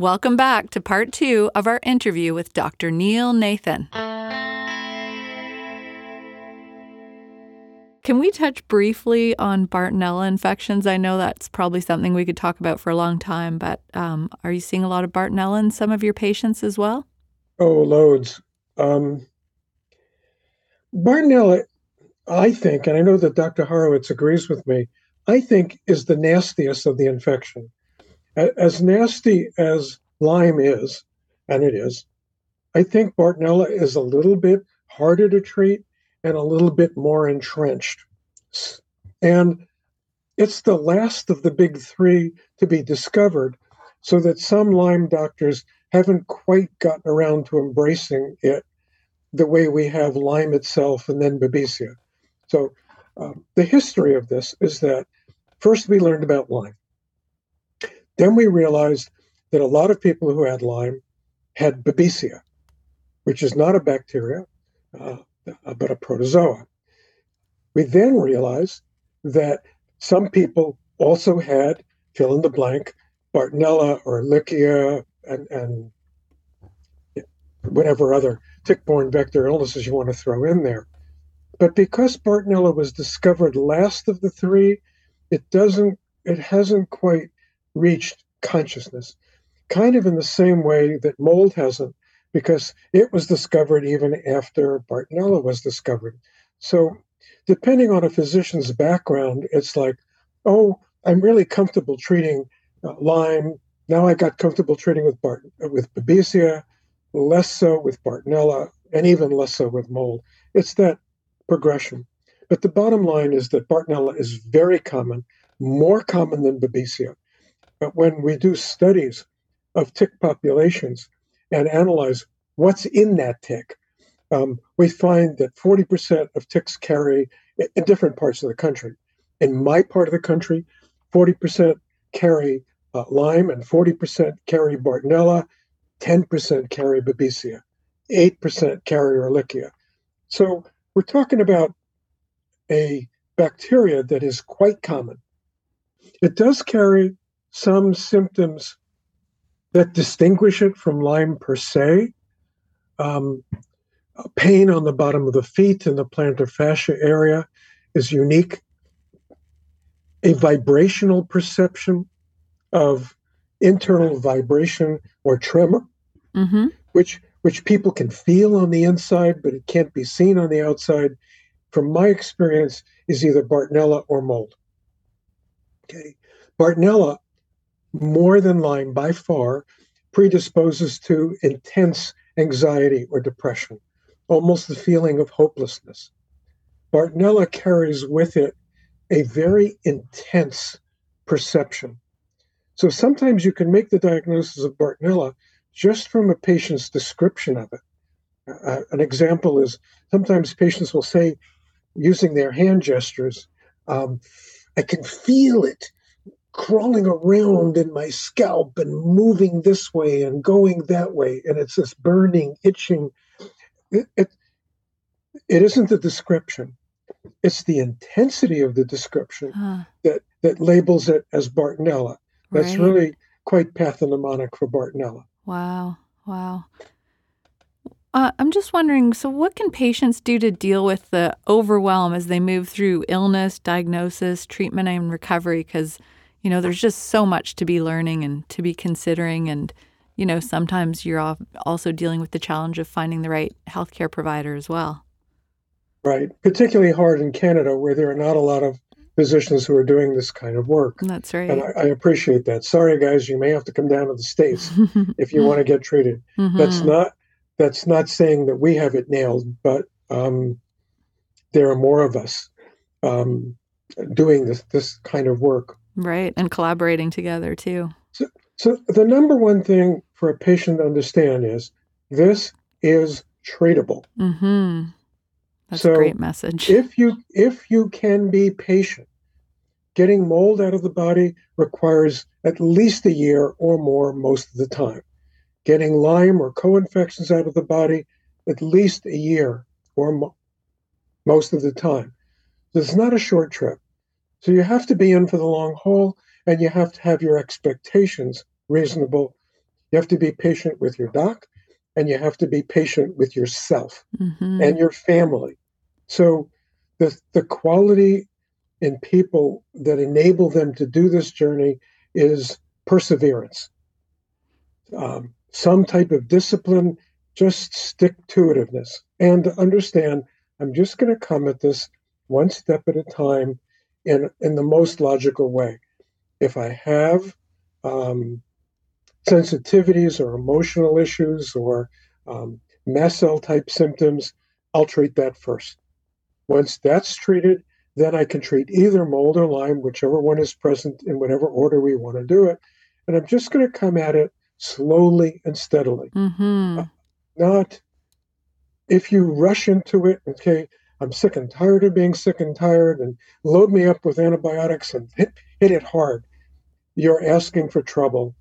Welcome back to part two of our interview with Dr. Neil Nathan. Can we touch briefly on Bartonella infections? I know that's probably something we could talk about for a long time, but um, are you seeing a lot of Bartonella in some of your patients as well? Oh, loads. Um, Bartonella, I think, and I know that Dr. Horowitz agrees with me, I think is the nastiest of the infection. As nasty as Lyme is, and it is, I think Bartonella is a little bit harder to treat and a little bit more entrenched. And it's the last of the big three to be discovered, so that some Lyme doctors haven't quite gotten around to embracing it the way we have Lyme itself and then Babesia. So um, the history of this is that first we learned about Lyme. Then we realized that a lot of people who had Lyme had Babesia, which is not a bacteria, uh, but a protozoa. We then realized that some people also had fill in the blank Bartonella or Ehrlichia and, and whatever other tick-borne vector illnesses you want to throw in there. But because Bartonella was discovered last of the three, it doesn't it hasn't quite reached consciousness. Kind of in the same way that mold hasn't, because it was discovered even after Bartonella was discovered. So depending on a physician's background, it's like, oh, I'm really comfortable treating uh, Lyme. Now I got comfortable treating with Bart with Babesia, less so with Bartonella, and even less so with mold. It's that progression. But the bottom line is that Bartonella is very common, more common than Babesia. But when we do studies of tick populations and analyze what's in that tick, um, we find that 40% of ticks carry in different parts of the country. In my part of the country, 40% carry uh, Lyme and 40% carry Bartonella, 10% carry Babesia, 8% carry Ehrlichia. So we're talking about a bacteria that is quite common. It does carry some symptoms that distinguish it from Lyme per se. Um, pain on the bottom of the feet in the plantar fascia area is unique. A vibrational perception of internal vibration or tremor, mm-hmm. which which people can feel on the inside, but it can't be seen on the outside. From my experience, is either Bartonella or mold. Okay, Bartonella, more than Lyme by far, predisposes to intense anxiety or depression almost the feeling of hopelessness. Bartonella carries with it a very intense perception. So sometimes you can make the diagnosis of Bartonella just from a patient's description of it. Uh, an example is sometimes patients will say, using their hand gestures, um, I can feel it crawling around in my scalp and moving this way and going that way. And it's this burning, itching it, it, it isn't the description it's the intensity of the description huh. that that labels it as bartonella that's right. really quite pathognomonic for bartonella wow wow uh, i'm just wondering so what can patients do to deal with the overwhelm as they move through illness diagnosis treatment and recovery because you know there's just so much to be learning and to be considering and you know, sometimes you're also dealing with the challenge of finding the right healthcare provider as well. Right. Particularly hard in Canada, where there are not a lot of physicians who are doing this kind of work. That's right. And I, I appreciate that. Sorry, guys, you may have to come down to the states if you want to get treated. Mm-hmm. That's not that's not saying that we have it nailed, but um, there are more of us um, doing this this kind of work. Right, and collaborating together too. So, so the number one thing for a patient to understand is this is treatable. Mm-hmm. That's so a great message. If you if you can be patient, getting mold out of the body requires at least a year or more most of the time. Getting Lyme or co-infections out of the body, at least a year or mo- most of the time. So it's not a short trip. So you have to be in for the long haul and you have to have your expectations reasonable You have to be patient with your doc, and you have to be patient with yourself mm-hmm. and your family. So the the quality in people that enable them to do this journey is perseverance. Um, some type of discipline, just stick to itiveness, and understand I'm just going to come at this one step at a time in, in the most logical way. If I have um, sensitivities or emotional issues or um, mast cell type symptoms, I'll treat that first. Once that's treated, then I can treat either mold or Lyme, whichever one is present in whatever order we want to do it. And I'm just going to come at it slowly and steadily. Mm-hmm. Uh, not if you rush into it, okay, I'm sick and tired of being sick and tired, and load me up with antibiotics and hit, hit it hard. You're asking for trouble.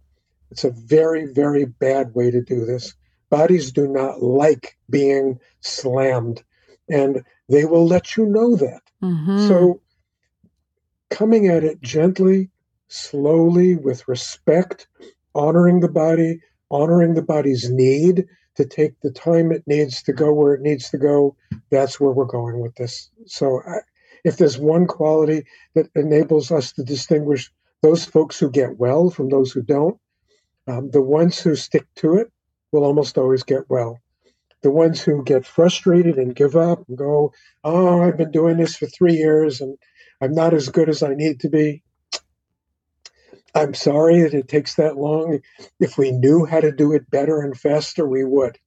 It's a very, very bad way to do this. Bodies do not like being slammed, and they will let you know that. Mm-hmm. So, coming at it gently, slowly, with respect, honoring the body, honoring the body's need to take the time it needs to go where it needs to go, that's where we're going with this. So, I, if there's one quality that enables us to distinguish those folks who get well from those who don't, um, the ones who stick to it will almost always get well. The ones who get frustrated and give up and go, Oh, I've been doing this for three years and I'm not as good as I need to be. I'm sorry that it takes that long. If we knew how to do it better and faster, we would.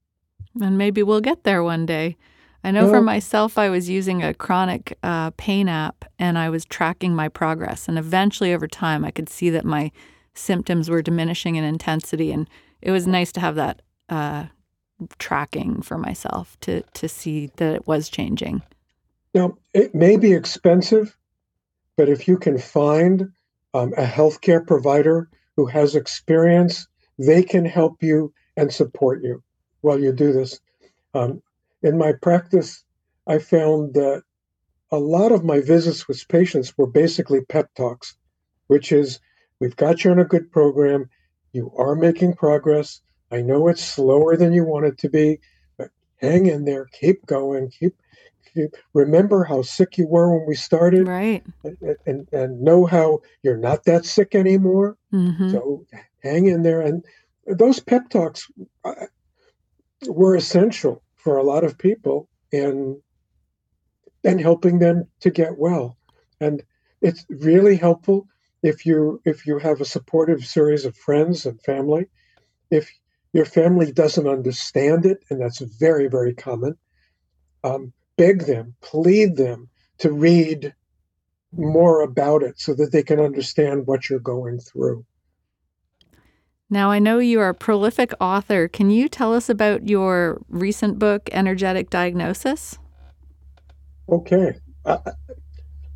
And maybe we'll get there one day. I know for myself, I was using a chronic uh, pain app and I was tracking my progress. And eventually, over time, I could see that my symptoms were diminishing in intensity. And it was nice to have that uh, tracking for myself to, to see that it was changing. Now, it may be expensive, but if you can find um, a healthcare provider who has experience, they can help you and support you while you do this. Um, in my practice, I found that a lot of my visits with patients were basically pep talks, which is we've got you on a good program. You are making progress. I know it's slower than you want it to be, but hang in there, keep going, keep remember how sick you were when we started? Right. And, and, and know how you're not that sick anymore? Mm-hmm. so hang in there. And those pep talks uh, were essential for a lot of people in and helping them to get well. And it's really helpful if you if you have a supportive series of friends and family. If your family doesn't understand it and that's very very common um, beg them, plead them to read more about it so that they can understand what you're going through. Now, I know you are a prolific author. Can you tell us about your recent book, Energetic Diagnosis? Okay, I,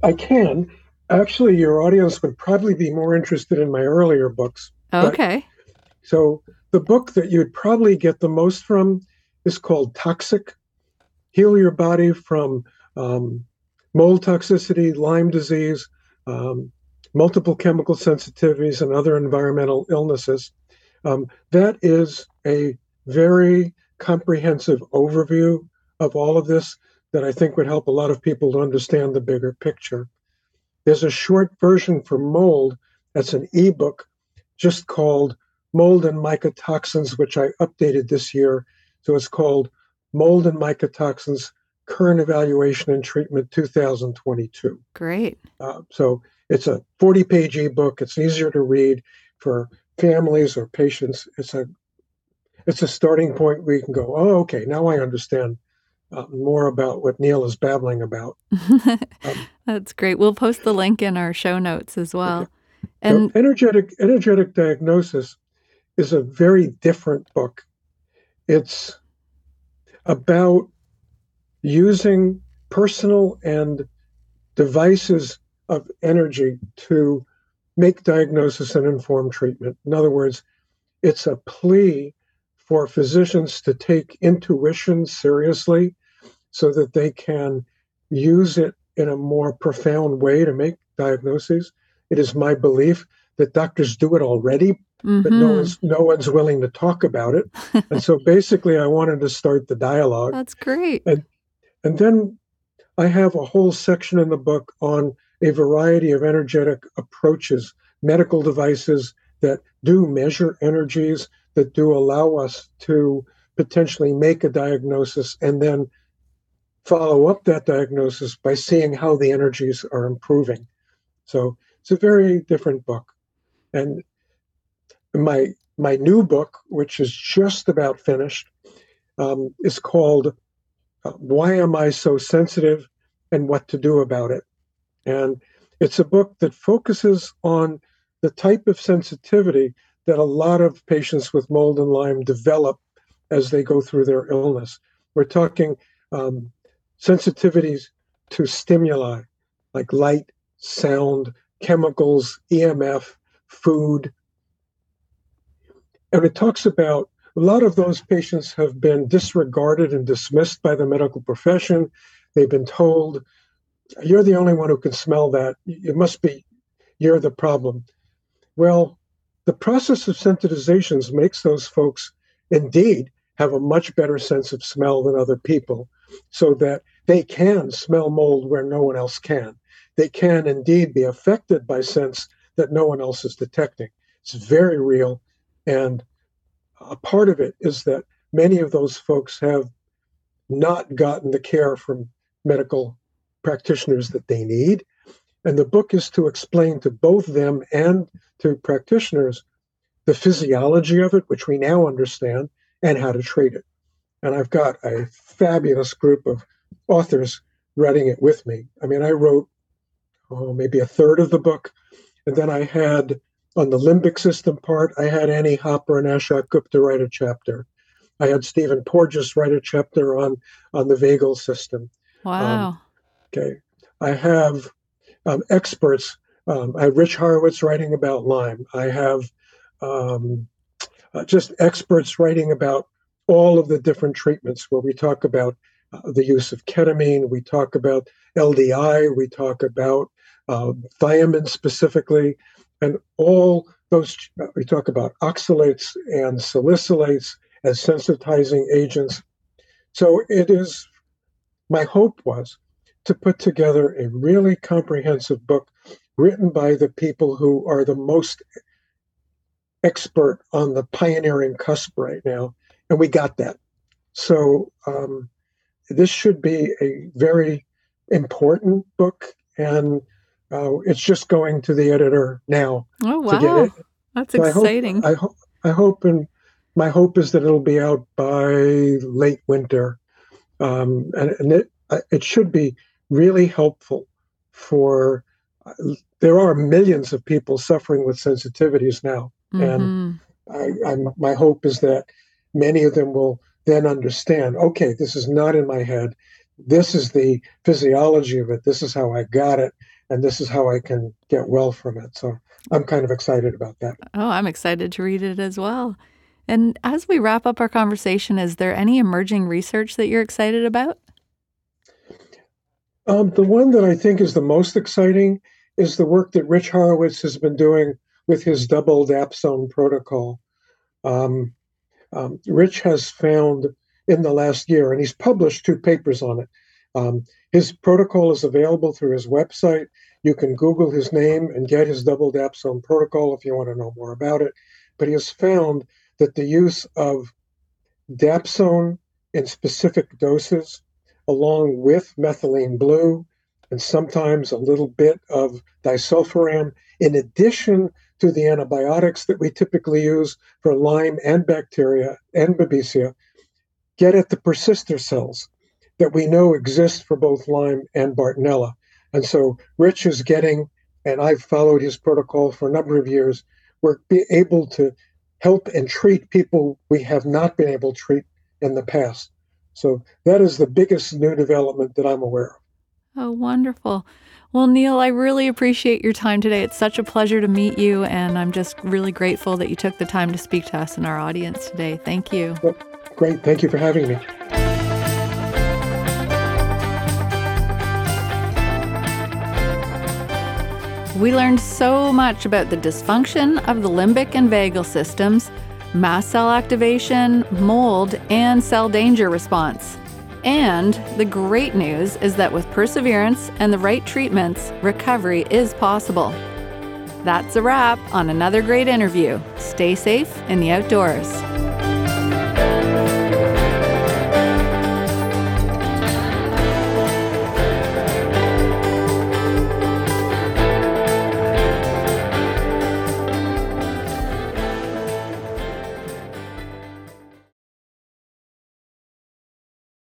I can. Actually, your audience would probably be more interested in my earlier books. Okay. So, the book that you'd probably get the most from is called Toxic heal your body from um, mold toxicity, Lyme disease, um, multiple chemical sensitivities, and other environmental illnesses. Um, that is a very comprehensive overview of all of this that I think would help a lot of people to understand the bigger picture. There's a short version for mold that's an ebook just called Mold and Mycotoxins, which I updated this year. So it's called Mold and Mycotoxins Current Evaluation and Treatment 2022. Great. Uh, so it's a 40 page ebook. It's easier to read for families or patients. It's a it's a starting point where you can go, oh, okay, now I understand uh, more about what Neil is babbling about. um, That's great. We'll post the link in our show notes as well. Okay. And so energetic energetic diagnosis is a very different book. It's about using personal and devices of energy to make diagnosis and inform treatment. In other words, it's a plea for physicians to take intuition seriously so that they can use it in a more profound way to make diagnoses. It is my belief that doctors do it already, mm-hmm. but no one's no one's willing to talk about it. and so basically, I wanted to start the dialogue. That's great. And and then I have a whole section in the book on a variety of energetic approaches, medical devices that do measure energies, that do allow us to potentially make a diagnosis and then follow up that diagnosis by seeing how the energies are improving. So it's a very different book. And my my new book, which is just about finished, um, is called uh, "Why Am I So Sensitive and What to Do About It." And it's a book that focuses on the type of sensitivity that a lot of patients with mold and Lyme develop as they go through their illness. We're talking um, sensitivities to stimuli like light, sound, chemicals, EMF, food. And it talks about a lot of those patients have been disregarded and dismissed by the medical profession. They've been told, you're the only one who can smell that. It must be you're the problem. Well, the process of sensitizations makes those folks indeed have a much better sense of smell than other people so that they can smell mold where no one else can. They can indeed be affected by scents that no one else is detecting. It's very real. And a part of it is that many of those folks have not gotten the care from medical practitioners that they need. And the book is to explain to both them and to practitioners the physiology of it, which we now understand, and how to treat it. And I've got a fabulous group of authors writing it with me. I mean, I wrote oh, maybe a third of the book. And then I had on the limbic system part, I had Annie Hopper and Ashok Gupta write a chapter. I had Stephen Porges write a chapter on on the vagal system. Wow. Um, okay. I have um, experts. Um, I have Rich Horowitz writing about Lyme. I have um, uh, just experts writing about all of the different treatments where we talk about uh, the use of ketamine, we talk about LDI, we talk about uh, thiamine specifically, and all those, uh, we talk about oxalates and salicylates as sensitizing agents. So it is, my hope was to put together a really comprehensive book written by the people who are the most expert on the pioneering cusp right now, and we got that. So um, this should be a very important book, and uh, it's just going to the editor now. Oh wow, that's so exciting! I hope, I hope, I hope, and my hope is that it'll be out by late winter, um, and, and it it should be really helpful for. Uh, there are millions of people suffering with sensitivities now, Mm-hmm. And I, I'm, my hope is that many of them will then understand okay, this is not in my head. This is the physiology of it. This is how I got it. And this is how I can get well from it. So I'm kind of excited about that. Oh, I'm excited to read it as well. And as we wrap up our conversation, is there any emerging research that you're excited about? Um, the one that I think is the most exciting is the work that Rich Horowitz has been doing with his double dapsone protocol. Um, um, Rich has found in the last year, and he's published two papers on it. Um, his protocol is available through his website. You can Google his name and get his double dapsone protocol if you want to know more about it. But he has found that the use of dapsone in specific doses, along with methylene blue, and sometimes a little bit of disulfiram, in addition to the antibiotics that we typically use for Lyme and bacteria and Babesia, get at the persister cells that we know exist for both Lyme and Bartonella. And so Rich is getting, and I've followed his protocol for a number of years, we're able to help and treat people we have not been able to treat in the past. So that is the biggest new development that I'm aware of. Oh, wonderful. Well, Neil, I really appreciate your time today. It's such a pleasure to meet you, and I'm just really grateful that you took the time to speak to us and our audience today. Thank you. Well, great. Thank you for having me. We learned so much about the dysfunction of the limbic and vagal systems, mast cell activation, mold, and cell danger response. And the great news is that with perseverance and the right treatments, recovery is possible. That's a wrap on another great interview. Stay safe in the outdoors.